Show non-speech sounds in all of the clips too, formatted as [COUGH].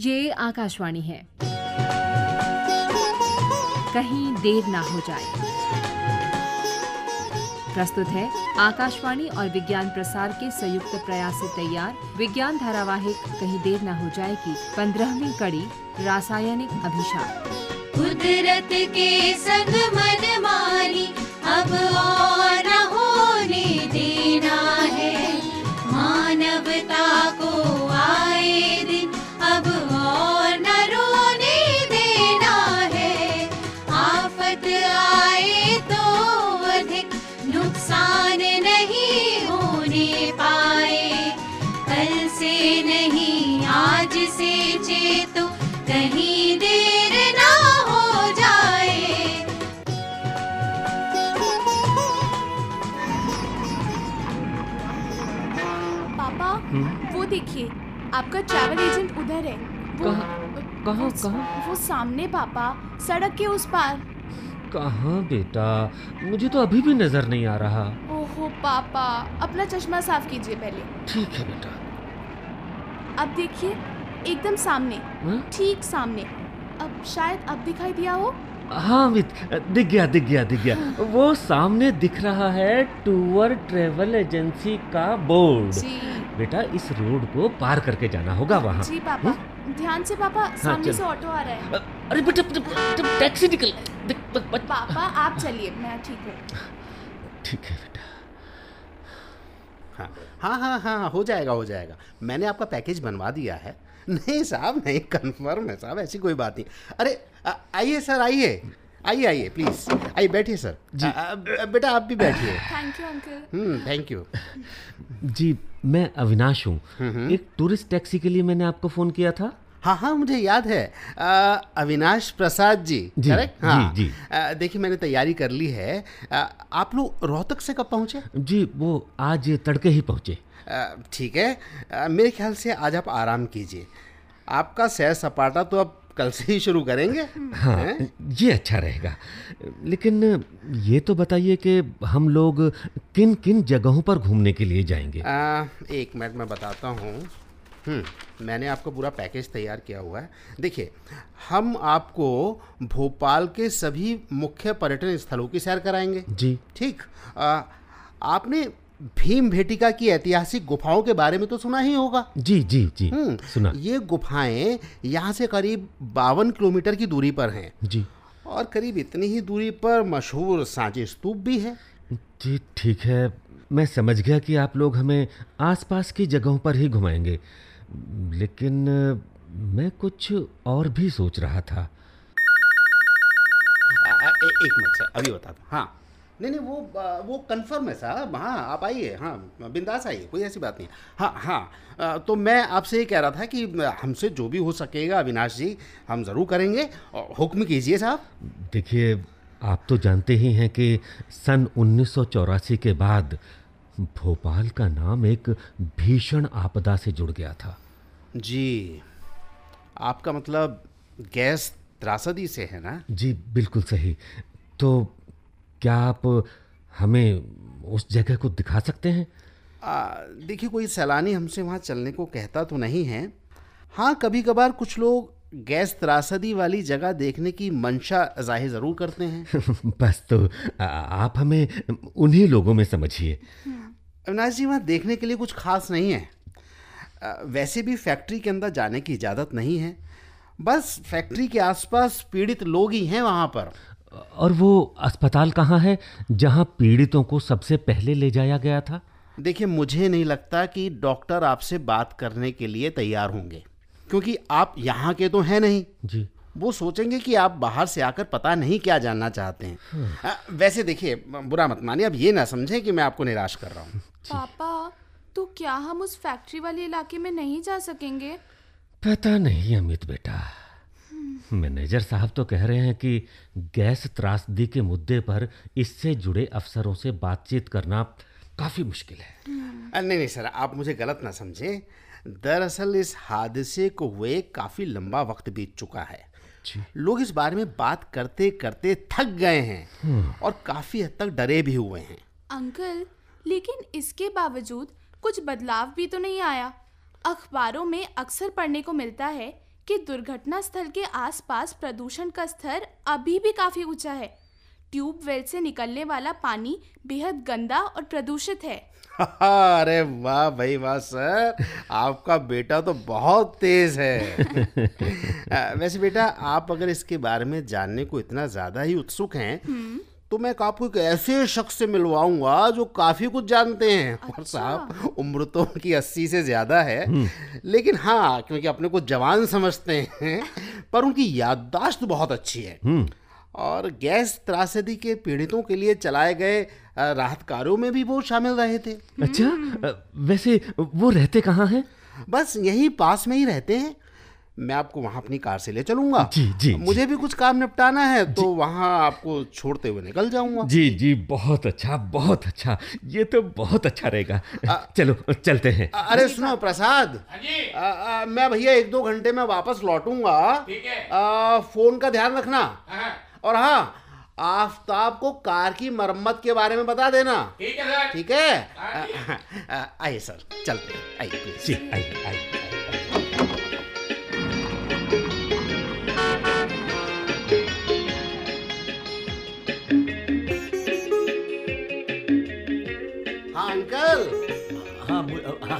ये आकाशवाणी है। कहीं देर ना हो जाए। प्रस्तुत है आकाशवाणी और विज्ञान प्रसार के संयुक्त प्रयास से तैयार विज्ञान धारावाहिक कहीं देर ना हो जाए की पंद्रहवीं कड़ी रासायनिक अभिशाप। कुदरत के संग मन मानी अब और पापा वो देखिए आपका ट्रैवल एजेंट उधर है। वो कहाँ- कहाँ- वो- सामने पापा सड़क के उस पार। कहाँ बेटा? मुझे तो अभी भी नज़र नहीं आ रहा। ओहो पापा अपना चश्मा साफ़ कीजिए पहले। ठीक है बेटा। अब देखिए एकदम सामने हाँ? ठीक सामने। अब शायद अब दिखाई दिया हो। हाँ अमित दिख गया दिख गया दिख गया। वो सामने दिख रहा है टूर ट्रेवल एजेंसी का बोर्ड। जी। बेटा इस रोड को पार करके जाना होगा वहाँ। जी पापा। ध्यान से पापा सामने चल। से ऑटो आ रहा है। अरे बेटा बेटा, बेटा, टैक्सी निकल। पापा आप चलिए मैं ठीक हूँ। ठीक है बेटा। हाँ हाँ हाँ हाँ हो जाएगा हो जाएगा। मैंने आपका पैकेज बनवा दिया है। नहीं साहब नहीं कंफर्म है साहब ऐसी कोई बात नहीं। अरे आइए सर आइए। आइए आइए प्लीज़ आइए बैठिए सर जी। बेटा आप भी बैठिए। Thank you uncle hmm thank you जी मैं अविनाश हूँ। एक टूरिस्ट टैक्सी के लिए मैंने आपको फ़ोन किया था। हाँ हाँ मुझे याद है। आ, अविनाश प्रसाद जी जी, करेक्ट जी, हाँ। जी। आ, देखिए मैंने तैयारी कर ली है। आ, आप लोग रोहतक से कब पहुँचे? जी वो आज तड़के ही पहुँचे। ठीक है। आ, मेरे ख्याल से आज आप आराम कीजिए। आपका सैर सपाटा तो अब कल से ही शुरू करेंगे? हाँ हैं? ये अच्छा रहेगा। लेकिन ये तो बताइए कि हम लोग किन किन जगहों पर घूमने के लिए जाएँगे? आ, एक मिनट मैं बताता हूँ। हम्म, मैंने आपको पूरा पैकेज तैयार किया हुआ है। देखिए हम आपको भोपाल के सभी मुख्य पर्यटन स्थलों की सैर कराएँगे। जी। ठीक? आ, आपने भीम भेटिका की ऐतिहासिक गुफाओं के बारे में तो सुना ही होगा। जी जी जी हम्म, सुना। ये गुफाएँ यहाँ से करीब बावन किलोमीटर की दूरी पर हैं। जी। और करीब इतनी ही दूरी पर मशहूर सांची स्तूप भी है। जी ठीक है। मैं समझ गया कि आप लोग हमें आसपास की जगहों पर ही घुमाएँगे। लेकिन मैं कुछ और भी सोच रहा था। आ, आ, ए, एक मिनट सर। अभी बताता हूँ। हाँ। नहीं नहीं वो वो कंफर्म है साहब। हाँ आप आइए हाँ बिंदास आइए कोई ऐसी बात नहीं। हाँ हाँ तो मैं आपसे ये कह रहा था कि हमसे जो भी हो सकेगा अविनाश जी हम ज़रूर करेंगे। हुक्म कीजिए साहब। देखिए आप तो जानते ही हैं कि सन 1984 के बाद भोपाल का नाम एक भीषण आपदा से जुड़ गया था। जी आपका मतलब गैस त्रासदी से है ना? जी बिल्कुल सही। तो क्या आप हमें उस जगह को दिखा सकते हैं? देखिए कोई सैलानी हमसे वहाँ चलने को कहता तो नहीं है। हाँ कभी कभार कुछ लोग गैस त्रासदी वाली जगह देखने की मंशा ज़ाहिर ज़रूर करते हैं। [LAUGHS] बस तो आ, आप हमें उन्हीं लोगों में समझिए। अविनाश जी वहाँ देखने के लिए कुछ खास नहीं है। वैसे भी फैक्ट्री के अंदर जाने की इजाज़त नहीं है। बस फैक्ट्री के आसपास पीड़ित लोग ही हैं वहाँ पर। और वो अस्पताल कहाँ है जहाँ पीड़ितों को सबसे पहले ले जाया गया था? देखिए मुझे नहीं लगता कि डॉक्टर आपसे बात करने के लिए तैयार होंगे क्योंकि आप यहाँ के तो हैं नहीं। जी। वो सोचेंगे कि आप बाहर से आकर पता नहीं क्या जानना चाहते हैं। आ, वैसे देखिए बुरा मत मानिए अब ये ना समझें कि मैं आपको निराश कर रहा हूँ। पापा तो क्या हम उस फैक्ट्री वाले इलाके में नहीं जा सकेंगे? पता नहीं अमित बेटा। मैनेजर साहब तो कह रहे हैं कि गैस त्रासदी के मुद्दे पर इससे जुड़े अफसरों से बातचीत करना काफ़ी मुश्किल है। नहीं नहीं सर आप मुझे गलत ना समझें। दरअसल इस हादसे को हुए काफ़ी लंबा वक्त बीत चुका है। लोग इस बारे में बात करते करते थक गए हैं और काफ़ी हद तक डरे भी हुए हैं। अंकल लेकिन इसके बावजूद कुछ बदलाव भी तो नहीं आया। अखबारों में अक्सर पढ़ने को मिलता है कि दुर्घटना स्थल के आसपास प्रदूषण का स्तर अभी भी काफ़ी ऊँचा है। ट्यूबवेल से निकलने वाला पानी बेहद गंदा और प्रदूषित है। [LAUGHS] अरे वाह भाई वाह सर आपका बेटा तो बहुत तेज है। [LAUGHS] वैसे बेटा आप अगर इसके बारे में जानने को इतना ज़्यादा ही उत्सुक हैं तो मैं आपको एक ऐसे शख्स से मिलवाऊँगा जो काफ़ी कुछ जानते हैं। और साहब उम्र तो उनकी अस्सी से ज़्यादा है। लेकिन हाँ क्योंकि अपने को जवान समझते हैं पर उनकी याददाश्त बहुत अच्छी है। और गैस त्रासदी के पीड़ितों के लिए चलाए गए राहत कार्यों में भी वो शामिल रहे थे। अच्छा वैसे वो रहते कहाँ हैं? बस यही पास में ही रहते हैं। मैं आपको वहाँ अपनी कार से ले चलूँगा। जी, जी, मुझे जी, भी कुछ काम निपटाना है तो वहाँ आपको छोड़ते हुए निकल जाऊँगा। जी जी बहुत अच्छा बहुत अच्छा। ये तो बहुत अच्छा रहेगा। चलो चलते हैं। अरे सुनो प्रसाद। अ, मैं भैया एक दो घंटे में वापस लौटूँगा। फ़ोन का ध्यान रखना। और हाँ आफ्ताब को कार की मरम्मत के बारे में बता देना। ठीक है ठीक है? आइए सर। चलते हैं। आइए प्लीज़ जी आइए आइए। हाँ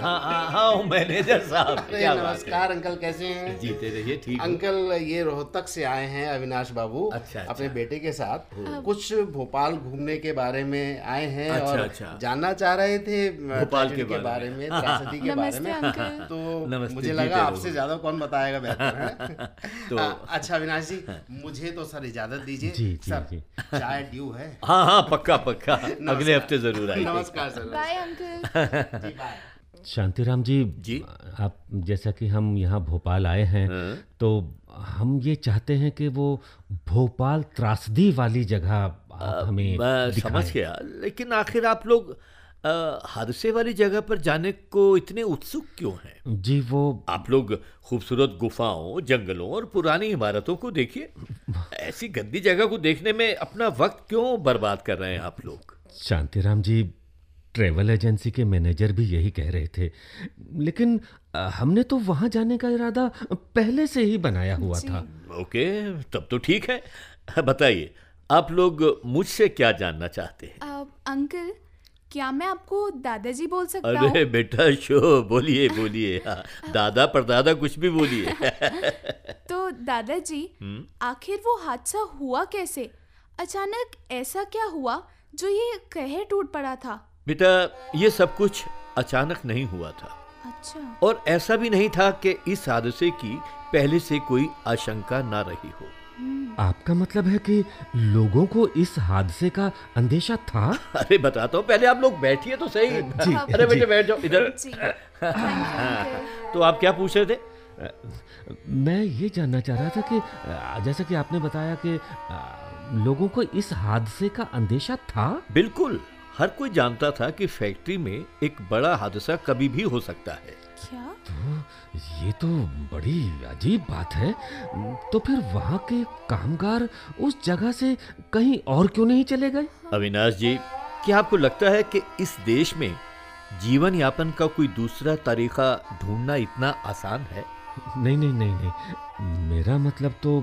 हाँ हाँ हाँ मैनेजर साहब। क्या नमस्कार अंकल कैसे हैं? जीते रहिए ठीक अंकल ये रोहतक से आए हैं अविनाश बाबू अच्छा, अच्छा। अपने बेटे के साथ। कुछ भोपाल घूमने के बारे में आए हैं अच्छा, और अच्छा। जानना चाह रहे थे भोपाल के बारे में। त्रासदी के बारे में। [LAUGHS] तो मुझे लगा आपसे ज़्यादा कौन बताएगा बेहतर [LAUGHS] तो- अच्छा अविनाश जी मुझे तो सर इजाज़त दीजिए। सर चाय ड्यू है। हाँ हाँ पक्का पक्का। [LAUGHS] अगले हफ़्ते ज़रूर आएँगे। नमस्कार sir. Bye uncle Shantiram ji जी। आप जैसा कि हम यहाँ भोपाल आए हैं हाँ। तो हम ये चाहते हैं कि वो भोपाल त्रासदी वाली जगह आप हमें मैं समझ गया लेकिन आखिर आप लोग हादसे वाली जगह पर जाने को इतने उत्सुक क्यों हैं जी वो आप लोग खूबसूरत गुफाओं जंगलों और पुरानी इमारतों को देखिए ऐसी गंदी जगह को देखने में अपना वक्त क्यों बर्बाद कर रहे हैं आप लोग शांतिराम जी ट्रेवल एजेंसी के मैनेजर भी यही कह रहे थे। लेकिन हमने तो वहाँ जाने का इरादा पहले से ही बनाया हुआ था। ओके तब तो ठीक है। बताइए आप लोग मुझसे क्या जानना चाहते हैं? अंकल क्या मैं आपको दादाजी बोल सकता हूँ? अरे बेटा शो बोलिए बोलिए। [LAUGHS] हाँ, दादा परदादा कुछ भी बोलिए। [LAUGHS] तो दादाजी आखिर वो हादसा हुआ कैसे? अचानक ऐसा क्या हुआ जो ये कहर टूट पड़ा था? बेटा ये सब कुछ अचानक नहीं हुआ था। अच्छा। और ऐसा भी नहीं था कि इस हादसे की पहले से कोई आशंका ना रही हो। आपका मतलब है कि लोगों को इस हादसे का अंदेशा था? [LAUGHS] अरे बताता हूँ पहले आप लोग बैठिए तो सही। जी, अरे बेटे बैठ जाओ इधर। [LAUGHS] तो आप क्या पूछ रहे थे? मैं ये जानना चाह रहा था कि जैसा कि आपने बताया कि लोगों को इस हादसे का अंदेशा था? बिल्कुल। हर कोई जानता था कि फैक्ट्री में एक बड़ा हादसा कभी भी हो सकता है। क्या? तो ये तो बड़ी अजीब बात है। तो फिर वहाँ के कामगार उस जगह से कहीं और क्यों नहीं चले गए? अविनाश जी क्या आपको लगता है कि इस देश में जीवन यापन का कोई दूसरा तरीका ढूंढना इतना आसान है? नहीं नहीं नहीं नहीं। मेरा मतलब तो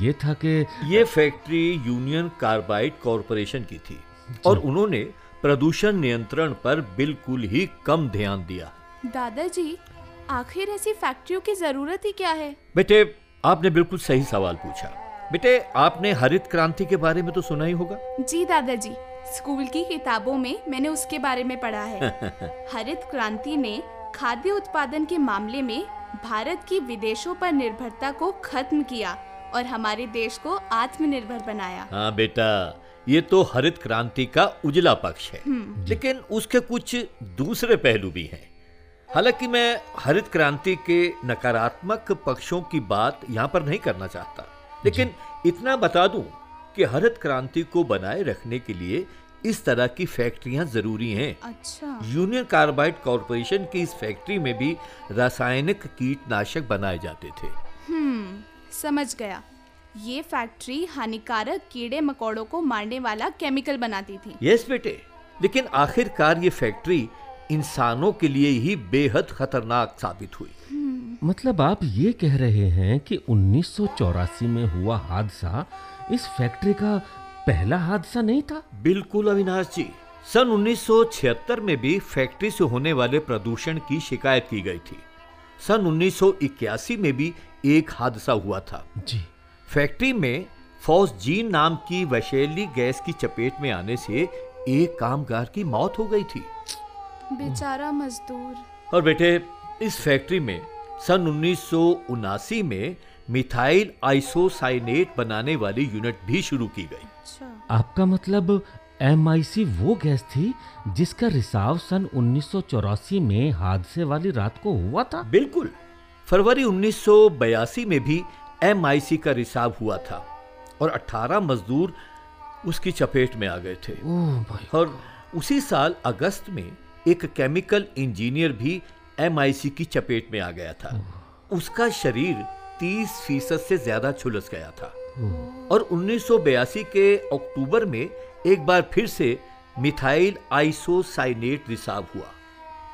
ये था कि ये फैक्ट्री यूनियन कार्बाइड कॉरपोरेशन की थी और उन्होंने प्रदूषण नियंत्रण पर बिल्कुल ही कम ध्यान दिया। दादाजी आखिर ऐसी फैक्ट्रियों की ज़रूरत ही क्या है? बेटे आपने बिल्कुल सही सवाल पूछा। बेटे आपने हरित क्रांति के बारे में तो सुना ही होगा। जी दादाजी स्कूल की किताबों में मैंने उसके बारे में पढ़ा है। [LAUGHS] हरित क्रांति ने खाद्य उत्पादन के मामले में भारत की विदेशों पर निर्भरता को खत्म किया और हमारे देश को आत्मनिर्भर बनाया। हाँ बेटा ये तो हरित क्रांति का उजला पक्ष है। लेकिन उसके कुछ दूसरे पहलू भी हैं। हालाँकि मैं हरित क्रांति के नकारात्मक पक्षों की बात यहाँ पर नहीं करना चाहता। लेकिन इतना बता दूँ कि हरित क्रांति को बनाए रखने के लिए इस तरह की फैक्ट्रियाँ ज़रूरी हैं। अच्छा। यूनियन कार्बाइड कॉरपोरेशन की इस फैक्ट्री में भी रासायनिक कीटनाशक बनाए जाते थे। हम्म समझ गया। ये फैक्ट्री हानिकारक कीड़े मकोड़ों को मारने वाला केमिकल बनाती थी। यस बेटे। लेकिन आखिरकार ये फैक्ट्री इंसानों के लिए ही बेहद खतरनाक साबित हुई। मतलब आप ये कह रहे हैं कि 1984 में हुआ हादसा इस फैक्ट्री का पहला हादसा नहीं था? बिल्कुल अविनाश जी। सन 1976 में भी फैक्ट्री से होने वाले प्रदूषण की शिकायत की गई थी। सन 1981 में भी एक हादसा हुआ था। जी। फैक्ट्री में फॉस्जीन नाम की विषैली गैस की चपेट में आने से एक कामगार की मौत हो गई थी। बेचारा मजदूर। और बेटे इस फैक्ट्री में सन उन्नीस में मिथाइल आइसोसाइनेट बनाने वाली यूनिट भी शुरू की गई। अच्छा। आपका मतलब एमआईसी वो गैस थी जिसका रिसाव सन 1984 में हादसे वाली रात को हुआ था? बिल्कुल। फरवरी 1982 में भी एमआईसी का रिसाव हुआ था और 18 मजदूर उसकी चपेट में आ गए थे। और उसी साल अगस्त में एक केमिकल इंजीनियर भी एमआईसी की चपेट में आ गया था। उसका शरीर 30 फ़ीसद से ज़्यादा झुलस गया था। और 1982 के अक्टूबर में एक बार फिर से मिथाइल आइसोसाइनेट रिसाव हुआ।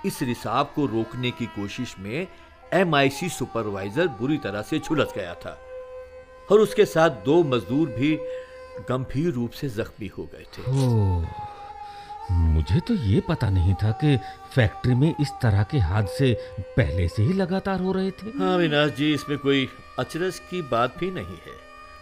इस रिसाव को रोकने की कोशिश में एमआईसी सुपरवाइजर बुरी तरह से झुलस गया था और उसके साथ दो मजदूर भी गंभीर रूप से जख्मी हो गए थे। मुझे तो ये पता नहीं था कि फैक्ट्री में इस तरह के हादसे पहले से ही लगातार हो रहे थे। हाँ अविनाश जी इसमें कोई अचरज की बात भी नहीं है।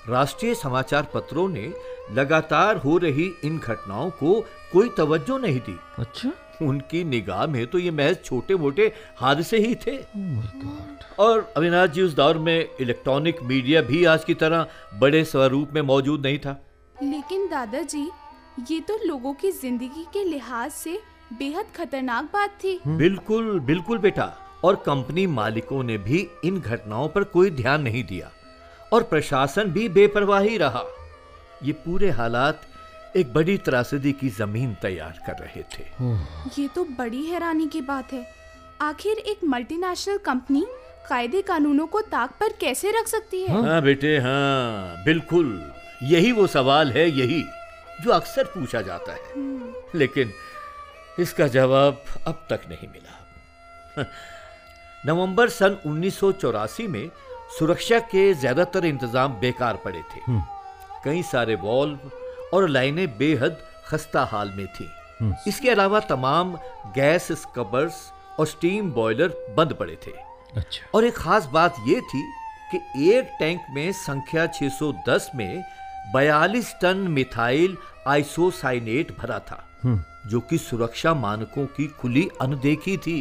राष्ट्रीय समाचार पत्रों ने लगातार हो रही इन घटनाओं को कोई तवज्जो नहीं दी। अच्छा? उनकी निगाह में तो ये महज छोटे मोटे हादसे ही थे। गॉड और अविनाश जी उस दौर में इलेक्ट्रॉनिक मीडिया भी आज की तरह बड़े स्वरूप में मौजूद नहीं था। लेकिन दादाजी ये तो लोगों की ज़िंदगी के लिहाज से बेहद खतरनाक बात थी। बिल्कुल बिल्कुल बेटा। और कंपनी मालिकों ने भी इन घटनाओं पर कोई ध्यान नहीं दिया। और प्रशासन भी बेपरवाही रहा। ये पूरे हालात एक बड़ी त्रासदी की ज़मीन तैयार कर रहे थे। ये तो बड़ी हैरानी की बात है। आखिर एक मल्टीनेशनल कंपनी कायदे कानूनों को ताक पर कैसे रख सकती है? हाँ बेटे हाँ बिल्कुल। यही वो सवाल है यही जो अक्सर पूछा जाता है। लेकिन इसका जवाब अब तक नहीं मिला। नवंबर सन 1984 में सुरक्षा के ज़्यादातर इंतज़ाम बेकार पड़े थे। कई सारे वॉल्व और लाइनें बेहद खस्ता हाल में थी। इसके अलावा तमाम गैस स्कबर्स और स्टीम बॉयलर बंद पड़े थे। अच्छा। और एक खास बात यह थी कि एक टैंक में संख्या 610 में 42 टन मिथाइल आइसोसाइनेट भरा था जो कि सुरक्षा मानकों की खुली अनदेखी थी।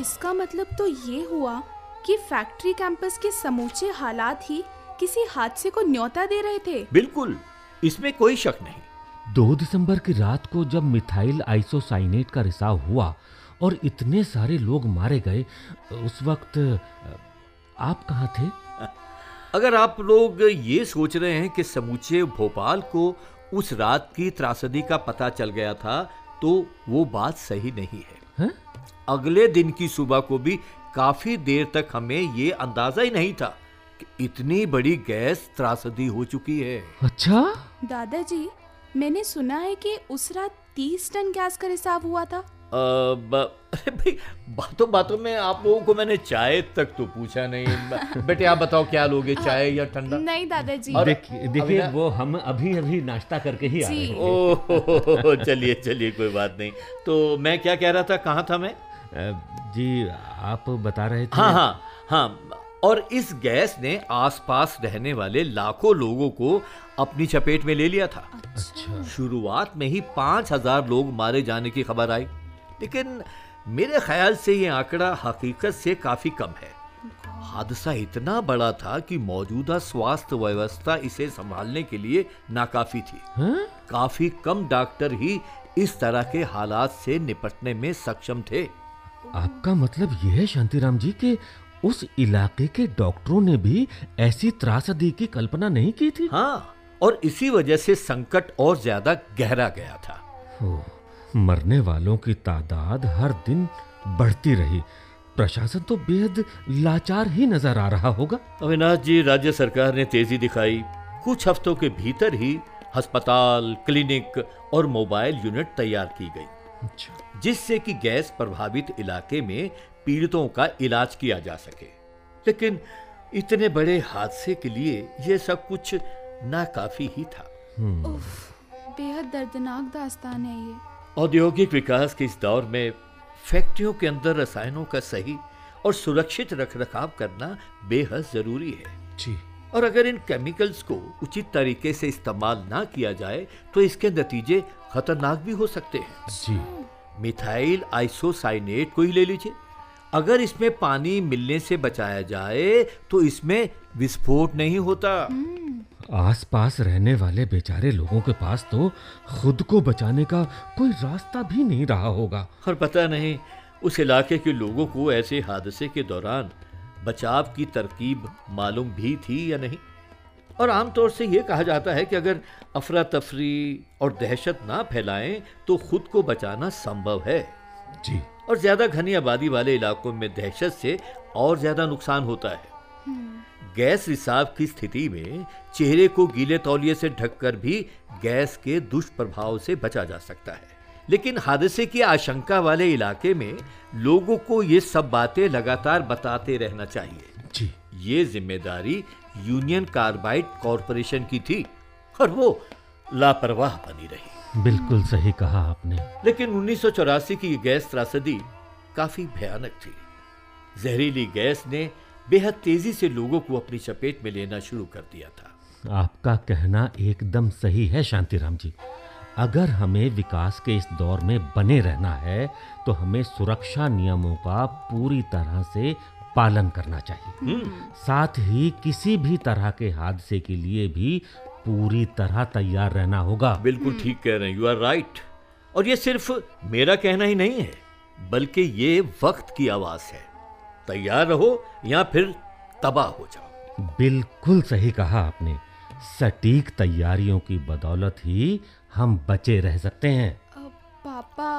इसका मतलब तो ये हुआ कि फैक्ट्री कैंपस के समूचे हालात ही किसी हादसे को न्योता दे रहे थे। बिल्कुल। इसमें कोई शक नहीं। दो दिसंबर की रात को जब मिथाइल आइसोसाइनेट का रिसाव हुआ और इतने सारे लोग मारे गए उस वक्त आप कहाँ थे? अगर आप लोग ये सोच रहे हैं कि समूचे भोपाल को उस रात की त्रासदी का पता चल गया था तो वो बात सही नहीं है। हैं? अगले दिन की सुबह को भी काफ़ी देर तक हमें ये अंदाज़ा ही नहीं था कि इतनी बड़ी गैस त्रासदी हो चुकी है। अच्छा? दादाजी मैंने सुना है कि उस रात तीस टन गैस का रिसाव हुआ था। अरे भाई बातों बातों में आप लोगों को मैंने चाय तक तो पूछा नहीं। [LAUGHS] बेटे आप बताओ क्या लोगे चाय या ठंडा? नहीं दादाजी। और- देखिए देखिए वो हम अभी अभी नाश्ता करके ही आ रहे हैं। ओह चलिए चलिए कोई बात नहीं। तो मैं क्या कह रहा था कहाँ था मैं? जी आप बता रहे थे। हाँ हाँ हाँ और इस गैस ने आसपास रहने वाले लाखों लोगों को अपनी चपेट में ले लिया था। अच्छा। शुरुआत में ही पाँच हज़ार लोग मारे जाने की खबर आई। लेकिन मेरे ख्याल से ये आंकड़ा हकीकत से काफ़ी कम है। हादसा इतना बड़ा था कि मौजूदा स्वास्थ्य व्यवस्था इसे संभालने के लिए नाकाफी थी। हाँ? काफ़ी कम डॉक्टर ही इस तरह के हालात से निपटने में सक्षम थे। आपका मतलब यह है शांतिराम जी कि उस इलाके के डॉक्टरों ने भी ऐसी त्रासदी की कल्पना नहीं की थी? हाँ और इसी वजह से संकट और ज़्यादा गहरा गया था। ओह, मरने वालों की तादाद हर दिन बढ़ती रही। प्रशासन तो बेहद लाचार ही नज़र आ रहा होगा। अविनाश जी राज्य सरकार ने तेज़ी दिखाई। कुछ हफ्तों के भीतर ही अस्पताल क्लिनिक और मोबाइल यूनिट तैयार की गई। अच्छा। जिससे कि गैस प्रभावित इलाके में पीड़ितों का इलाज किया जा सके। लेकिन इतने बड़े हादसे के लिए यह सब कुछ नाकाफी ही था। बेहद दर्दनाक दास्तान है ये। औद्योगिक विकास के इस दौर में फैक्ट्रियों के अंदर रसायनों का सही और सुरक्षित रखरखाव करना बेहद ज़रूरी है। जी। और अगर इन केमिकल्स को उचित तरीके से इस्तेमाल ना किया जाए तो इसके नतीजे खतरनाक भी हो सकते हैं। जी। मिथाइल आइसोसाइनेट को ही ले लीजिए। अगर इसमें पानी मिलने से बचाया जाए तो इसमें विस्फोट नहीं होता। आसपास रहने वाले बेचारे लोगों के पास तो खुद को बचाने का कोई रास्ता भी नहीं रहा होगा। और पता नहीं उस इलाके के लोगों को ऐसे हादसे के दौरान बचाव की तरकीब मालूम भी थी या नहीं? और आमतौर से यह कहा जाता है कि अगर अफरा तफरी और दहशत ना फैलाएँ तो खुद को बचाना संभव है। जी। और ज़्यादा घनी आबादी वाले इलाकों में दहशत से और ज़्यादा नुकसान होता है। गैस रिसाव की स्थिति में चेहरे को गीले तौलिए से ढककर भी गैस के दुष्प्रभाव से बचा जा सकता है। लेकिन हादसे की आशंका वाले इलाके में लोगों को ये सब बातें लगातार बताते रहना चाहिए। जी। ये ज़िम्मेदारी यूनियन कार्बाइड कॉरपोरेशन की थी और वो लापरवाह बनी रही। बिल्कुल सही कहा आपने। लेकिन 1984 की ये गैस त्रासदी काफ़ी भयानक थी। जहरीली गैस ने बेहद तेज़ी से लोगों को अपनी चपेट में लेना शुरू कर दिया था। आपका कहना एकदम सही है शांतिराम जी। अगर हमें विकास के इस दौर में बने रहना है तो हमें सुरक्षा नियमों का पूरी तरह से पालन करना चाहिए। साथ ही किसी भी तरह के हादसे के लिए भी पूरी तरह तैयार रहना होगा। बिल्कुल ठीक कह रहे हैं यू आर राइट और ये सिर्फ़ मेरा कहना ही नहीं है बल्कि ये वक्त की आवाज़ है। तैयार रहो या फिर तबाह हो जाओ। बिल्कुल सही कहा आपने। सटीक तैयारियों की बदौलत ही हम बचे रह सकते हैं। अब पापा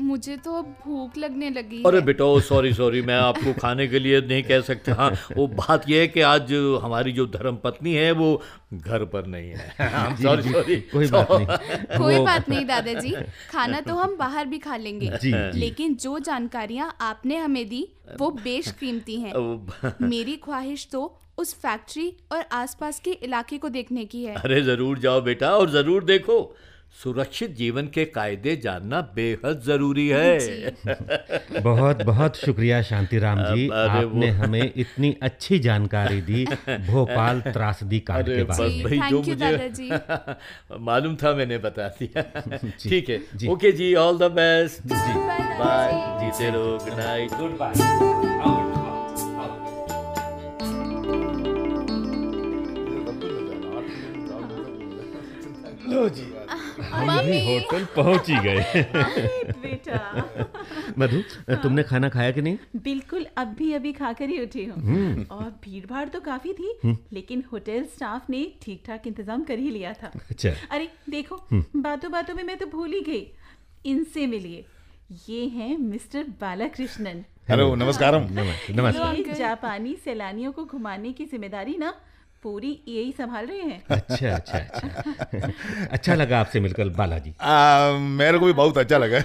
मुझे तो अब भूख लगने लगी अरे है। बेटा सॉरी सॉरी मैं आपको खाने के लिए नहीं कह सकता। हाँ वो बात यह है कि आज हमारी जो धर्म पत्नी है वो घर पर नहीं है। [LAUGHS] सॉरी सॉरी कोई बात नहीं। कोई बात नहीं दादाजी। खाना तो हम बाहर भी खा लेंगे। जी, जी। लेकिन जो जानकारियाँ आपने हमें दी वो बेशकीमती हैं। [LAUGHS] मेरी ख्वाहिश तो उस फैक्ट्री और आसपास के इलाके को देखने की है। अरे ज़रूर जाओ बेटा और ज़रूर देखो। सुरक्षित जीवन के कायदे जानना बेहद ज़रूरी है। [LAUGHS] बहुत बहुत शुक्रिया शांतिराम जी। अरे आपने हमें इतनी अच्छी जानकारी दी भोपाल त्रासदी कांड के बारे में। भाई जो मुझे [LAUGHS] मालूम था मैंने बता दिया। [LAUGHS] ठीक है। जी। ओके जी ऑल द बेस्ट जी बाय जीते रहो गुड नाइट गुड बाय लो जी। हम भी होटल पहुँच ही गए। बेटा। मधु तुमने खाना खाया कि नहीं? बिल्कुल अभी अभी खाकर ही उठी हूँ। और भीड़ भाड़ तो काफ़ी थी लेकिन होटल स्टाफ ने ठीक ठाक इंतज़ाम कर ही लिया था। अच्छा। अरे देखो बातों बातों में मैं तो भूल ही गई। इनसे मिलिए। ये हैं मिस्टर बालाकृष्णन। हेलो नमस्कार जापानी सैलानियों को घुमाने की ज़िम्मेदारी ना पूरी यही संभाल रहे हैं। अच्छा अच्छा अच्छा। अच्छा लगा आपसे मिलकर बालाजी। मेरे को भी बहुत अच्छा लगा।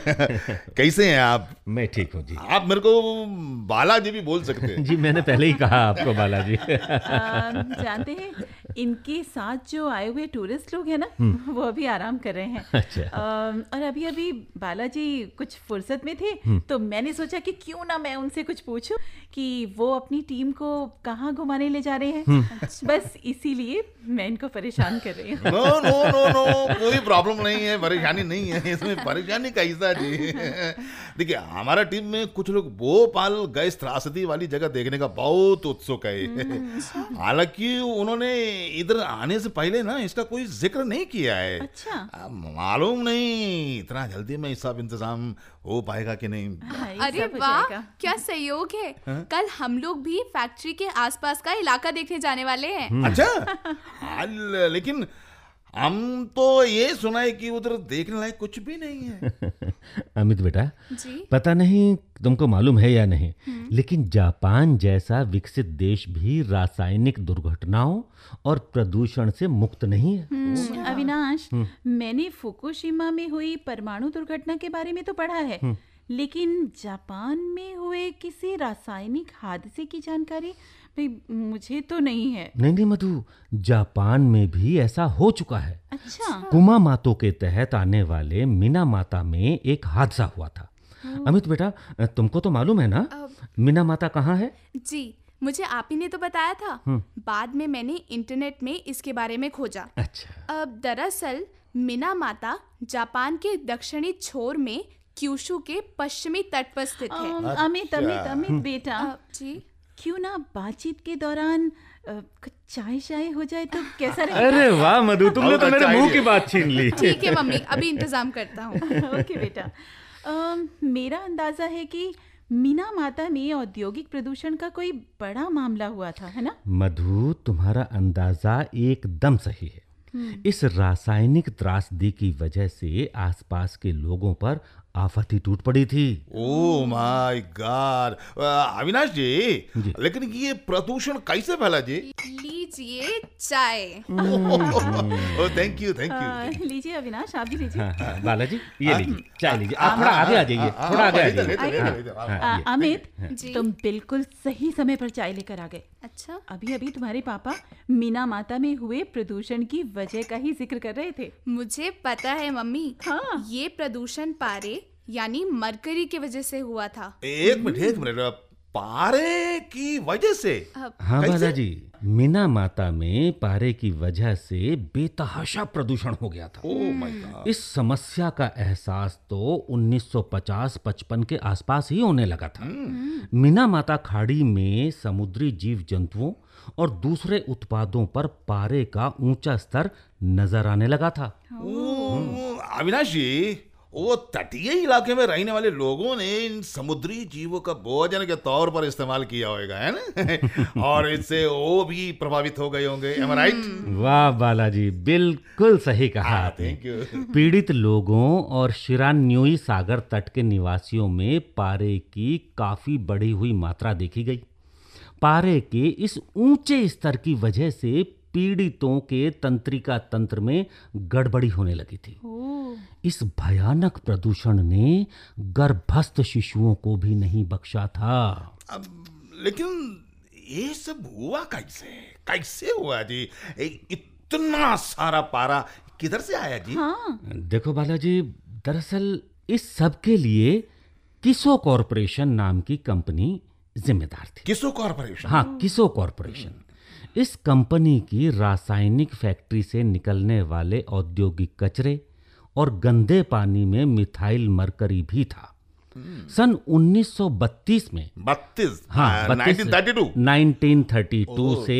कैसे हैं आप? मैं ठीक हूँ जी। आप मेरे को बालाजी भी बोल सकते हैं। [LAUGHS] जी मैंने पहले ही कहा आपको बालाजी। [LAUGHS] जानते हैं। इनके साथ जो आए हुए टूरिस्ट लोग हैं ना वो अभी आराम कर रहे हैं। [LAUGHS] अच्छा। और अभी अभी बालाजी कुछ फुर्सत में थे तो मैंने सोचा कि क्यों ना मैं उनसे कुछ पूछूँ कि वो अपनी टीम को कहाँ घुमाने ले जा रहे हैं। [LAUGHS] बस इसीलिए मैं इनको परेशान कर रही हूँ। नो नो नो नो कोई प्रॉब्लम नहीं है परेशानी नहीं है इसमें परेशानी कैसा जी? [LAUGHS] देखिए हमारा टीम में कुछ लोग भोपाल गैस त्रासदी वाली जगह देखने का बहुत उत्सुक है। हालाँकि उन्होंने इधर आने से पहले ना इसका कोई ज़िक्र नहीं किया है। अच्छा। मालूम नहीं इतना जल्दी में सब इंतज़ाम हो पाएगा कि नहीं? हाँ, अरे वाह क्या सहयोग है। हा? कल हम लोग भी फैक्ट्री के आसपास का इलाका देखने जाने वाले हैं। अच्छा? [LAUGHS] हाँ, लेकिन हम तो ये सुना है कि उधर देखने लायक कुछ भी नहीं है। [LAUGHS] अमित बेटा जी। पता नहीं तुमको मालूम है या नहीं लेकिन जापान जैसा विकसित देश भी रासायनिक दुर्घटनाओं और प्रदूषण से मुक्त नहीं है। हम्म, अविनाश मैंने फुकुशिमा में हुई परमाणु दुर्घटना के बारे में तो पढ़ा है लेकिन जापान में हुए किसी रासायनिक हादसे की जानकारी भाई मुझे तो नहीं है। नहीं नहीं मधु जापान में भी ऐसा हो चुका है। अच्छा। कुमा मातो के तहत आने वाले मीना माता में एक हादसा हुआ था। अमित बेटा तुमको तो मालूम है ना? मीना माता कहाँ है? जी मुझे आप ही ने तो बताया था। बाद में मैंने इंटरनेट में इसके बारे में खोजा। अच्छा। अब दरअसल मिना माता जापान के दक्षिणी छोर में क्यूशु के पश्चिमी तट पर स्थित है। अमित अमित अमित बेटा। जी। क्यों ना बातचीत के दौरान कुछ चाय चाय हो जाए तो कैसा [LAUGHS] रहेगा? अरे वाह मधु तुमने तो मेरे अच्छा मुँह की बात छीन ली। [LAUGHS] ठीक है [LAUGHS] मम्मी अभी इंतज़ाम करता हूँ। ओके बेटा। अम, मेरा अंदाज़ा है कि मीना माता में औद्योगिक प्रदूषण का कोई बड़ा मामला हुआ था है ना? मधु तुम्हारा अंदाज़ा एकदम सही है। इस रासायनिक त्रासदी की वजह से आसपास के लोगों पर आफत ही टूट पड़ी थी। Oh my God Avinash ji जी। लेकिन ये प्रदूषण कैसे फैला जी? लीजिए चाय। थैंक यू थैंक यू लीजिए अविनाश आप भी लीजिए। हाँ हाँ बालाजी ये लीजिए चाय लीजिए। आप थोड़ा आगे आ जाइए थोड़ा आगे आ जाइए। हाँ। हाँ। अमित तुम बिल्कुल सही समय पर चाय लेकर आ गए। अच्छा। अभी अभी तुम्हारे पापा मीना माता में हुए प्रदूषण की वजह का ही ज़िक्र कर रहे थे। मुझे पता है मम्मी हाँ। ये प्रदूषण पारे यानी मरकरी की वजह से हुआ था। एक मिनट एक मिनट पारे की वजह से। हाँ? बालाजी मीना माता में पारे की वजह से बेतहाशा प्रदूषण हो गया था। ओ माय गॉड इस समस्या का एहसास तो 1950-55 के आसपास ही होने लगा था। मीना माता खाड़ी में समुद्री जीव जंतुओं और दूसरे उत्पादों पर पारे का ऊँचा स्तर नज़र आने लगा था। ओ, अविनाश जी वो तटीय इलाके में रहने वाले लोगों ने इन समुद्री जीवों का भोजन के तौर पर इस्तेमाल किया होगा है ना? [LAUGHS] और इससे वो भी प्रभावित हो गए होंगे एम राइट वाह बालाजी बिल्कुल सही कहा हाँ आपने। थैंक यू [LAUGHS] पीड़ित लोगों और शिरान्योई सागर तट के निवासियों में पारे की काफ़ी बढ़ी हुई मात्रा देखी गई। पारे के इस ऊँचे स्तर की वजह से पीड़ितों के तंत्रिका तंत्र में गड़बड़ी होने लगी थी। इस भयानक प्रदूषण ने गर्भस्थ शिशुओं को भी नहीं बख्शा था। अब लेकिन ये सब हुआ कैसे? कैसे हुआ जी? इतना सारा पारा किधर से आया जी? हाँ। देखो बालाजी दरअसल इस सब के लिए किसो कॉरपोरेशन नाम की कंपनी जिम्मेदार थी। किसो कॉरपोरेशन? हाँ किसो कॉरपोरेशन। इस कंपनी की रासायनिक फैक्ट्री से निकलने वाले औद्योगिक कचरे और गंदे पानी में मिथाइल मरकरी भी था। सन 1932 में बत्तीस? हाँ नाइनटीन थर्टी टू। 1932 से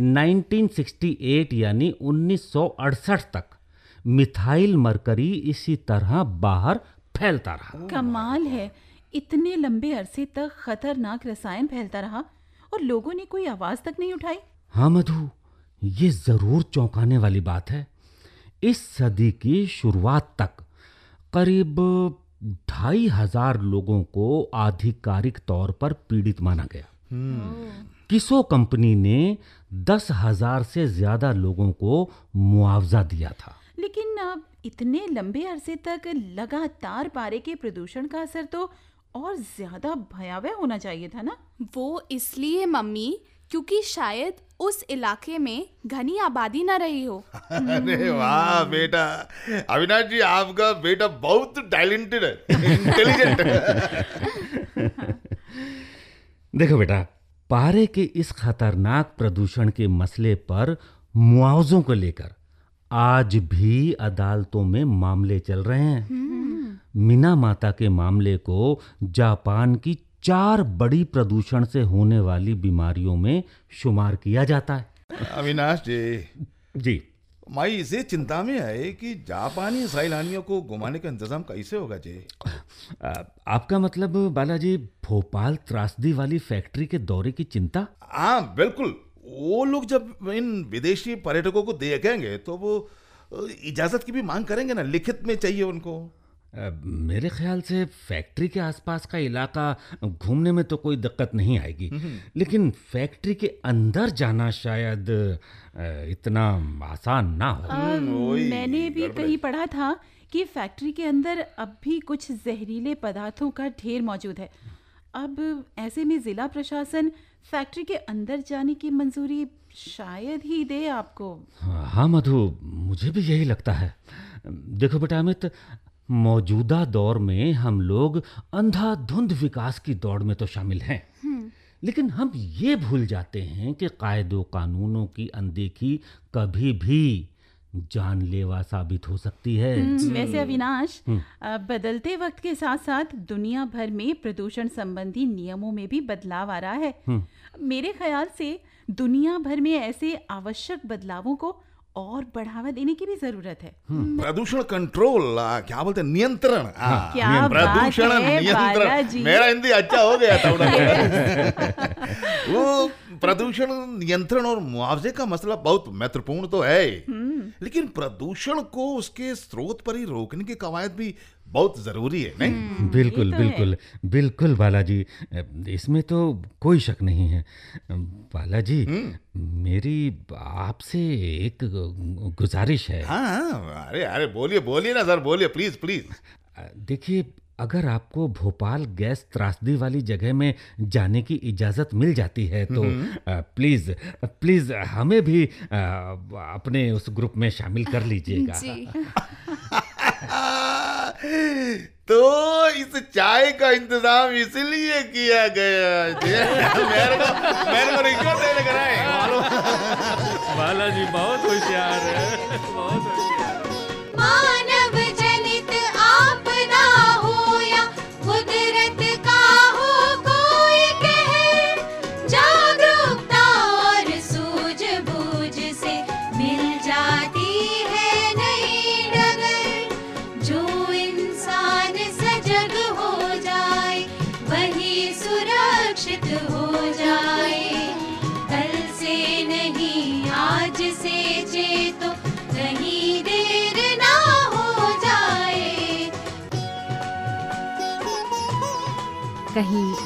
1968 यानी 1968 तक मिथाइल मरकरी इसी तरह बाहर फैलता रहा। कमाल है। इतने लंबे अरसे तक खतरनाक रसायन फैलता रहा और लोगों ने कोई आवाज़ तक नहीं उठाई। हाँ मधु ये ज़रूर चौंकाने वाली बात है। इस सदी की शुरुआत तक करीब ढाई हज़ार लोगों को आधिकारिक तौर पर पीड़ित माना गया। किसो कंपनी ने दस हज़ार से ज़्यादा लोगों को मुआवजा दिया था। लेकिन अब इतने लंबे अरसे तक लगातार पारे के प्रदूषण का असर तो और ज़्यादा भयावह होना चाहिए था ना? वो इसलिए मम्मी क्योंकि शायद उस इलाके में घनी आबादी न रही हो। अरे वाह बेटा। अविनाश जी आपका बेटा बहुत टैलेंटेड है इंटेलिजेंट देखो बेटा पारे के इस खतरनाक प्रदूषण के मसले पर मुआवजों को लेकर आज भी अदालतों में मामले चल रहे हैं। मीना माता के मामले को जापान की चार बड़ी प्रदूषण से होने वाली बीमारियों में शुमार किया जाता है। अविनाश जी। जी। माई इसे चिंता में है कि जापानी सैलानियों को घुमाने का इंतज़ाम कैसे होगा जी? आ, आपका मतलब बालाजी भोपाल त्रासदी वाली फैक्ट्री के दौरे की चिंता? हाँ बिल्कुल। वो लोग जब इन विदेशी पर्यटकों को देखेंगे तो वो इजाज़त की भी मांग करेंगे ना? लिखित में चाहिए उनको। अ, मेरे ख्याल से फैक्ट्री के आसपास का इलाका घूमने में तो कोई दिक्कत नहीं आएगी। लेकिन फैक्ट्री के अंदर जाना शायद अ, इतना आसान ना हो। अ, वही मैंने भी गड़बड़। है। कहीं पढ़ा था कि फैक्ट्री के अंदर अब भी कुछ जहरीले पदार्थों का ढेर मौजूद है। अब ऐसे में जिला प्रशासन फैक्ट्री के अंदर जाने की मंजूरी शायद ही दे आपको। हाँ हाँ, मधु मुझे भी यही लगता है। देखो बेटा अमित मौजूदा दौर में हम लोग अंधाधुंध विकास की दौड़ में तो शामिल हैं। लेकिन हम ये भूल जाते हैं कि कायदों कानूनों की अनदेखी कभी भी जानलेवा साबित हो सकती है। हम्म, वैसे अविनाश बदलते वक्त के साथ साथ दुनिया भर में प्रदूषण संबंधी नियमों में भी बदलाव आ रहा है। मेरे ख्याल से दुनिया भर में ऐसे आवश्यक बदलावों को और बढ़ावा देने की भी ज़रूरत है। प्रदूषण कंट्रोल आ, क्या बोलते हैं? नियंत्रण। हाँ, क्या प्रदूषण नियंत्रण। मेरा हिंदी अच्छा हो गया था [LAUGHS] वो प्रदूषण नियंत्रण और मुआवजे का मसला बहुत महत्वपूर्ण तो है। लेकिन प्रदूषण को उसके स्रोत पर ही रोकने की कवायद भी बहुत ज़रूरी है नहीं? बिल्कुल ये तो है। बिल्कुल बिल्कुल बालाजी। इसमें तो कोई शक नहीं है। बालाजी मेरी आपसे एक गुजारिश है। हाँ हाँ, अरे अरे बोलिए बोलिए ना सर बोलिए प्लीज़ प्लीज़ देखिए अगर आपको भोपाल गैस त्रासदी वाली जगह में जाने की इजाज़त मिल जाती है तो प्लीज़ प्लीज़ हमें भी अपने उस ग्रुप में शामिल कर लीजिएगा। [LAUGHS] [LAUGHS] [LAUGHS] तो इस चाय का इंतज़ाम इसलिए किया गया मेरे को मेरे को रिश्वत लग रहा है बालाजी, बहुत होशियार है। बहुत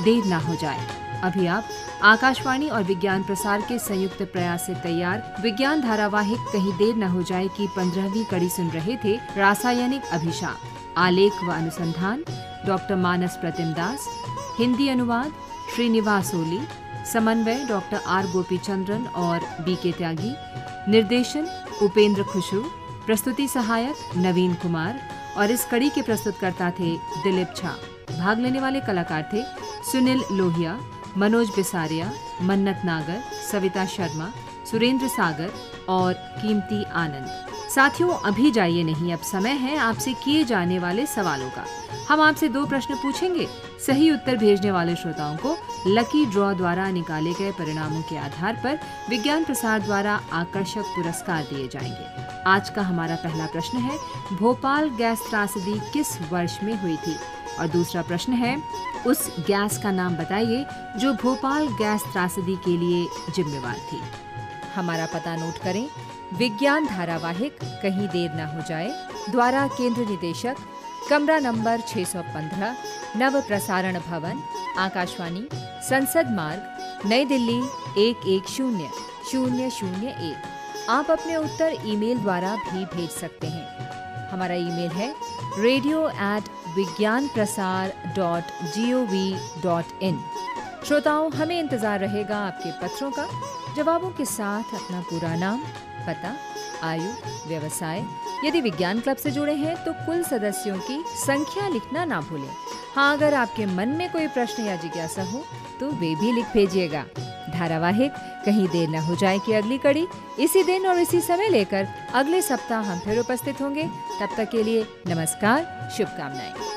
देर ना हो जाए। अभी आप आकाशवाणी और विज्ञान प्रसार के संयुक्त प्रयास से तैयार विज्ञान धारावाहिक कहीं देर न हो जाए की पंद्रहवीं कड़ी सुन रहे थे रासायनिक अभिशाप। आलेख व अनुसंधान, डॉक्टर मानस प्रतिम दास, हिंदी अनुवाद, श्रीनिवास ओली, समन्वय डॉक्टर आर गोपी चंद्रन और बी के त्यागी, निर्देशन उपेंद्र खुशरू, प्रस्तुति सहायक नवीन कुमार और इस कड़ी के प्रस्तुतकर्ता थे दिलीप झा। भाग लेने वाले कलाकार थे सुनील लोहिया, मनोज बिसारिया, मन्नत नागर, सविता शर्मा, सुरेंद्र सागर और कीमती आनंद। साथियों, अभी जाइए नहीं, अब समय है आपसे किए जाने वाले सवालों का। हम आपसे दो प्रश्न पूछेंगे। सही उत्तर भेजने वाले श्रोताओं को लकी ड्रॉ द्वारा निकाले गए परिणामों के आधार पर विज्ञान प्रसार द्वारा आकर्षक पुरस्कार दिए जाएँगे। आज का हमारा पहला प्रश्न है, भोपाल गैस त्रासदी किस वर्ष में हुई थी? और दूसरा प्रश्न है, उस गैस का नाम बताइए जो भोपाल गैस त्रासदी के लिए जिम्मेवार थी। हमारा पता नोट करें, विज्ञान धारावाहिक कहीं देर न हो जाए, द्वारा केंद्र निदेशक, कमरा नंबर 615 नव प्रसारण भवन, आकाशवाणी, संसद मार्ग, नई दिल्ली, एक एक शून्य शून्य शून्य एक। आप अपने उत्तर ईमेल द्वारा भी भेज सकते हैं। हमारा ईमेल है radio at Vigyan Prasar dot G O V dot in श्रोताओं, हमें इंतज़ार रहेगा आपके पत्रों का। जवाबों के साथ अपना पूरा नाम, पता, आयु, व्यवसाय। यदि विज्ञान क्लब से जुड़े हैं तो कुल सदस्यों की संख्या लिखना ना भूलें। हाँ अगर आपके मन में कोई प्रश्न या जिज्ञासा हो तो वे भी लिख भेजिएगा। धारावाहिक कहीं देर न हो जाए कि अगली कड़ी। इसी दिन और इसी समय लेकर अगले सप्ताह हम फिर उपस्थित होंगे। तब तक के लिए नमस्कार, शुभकामनाएँ।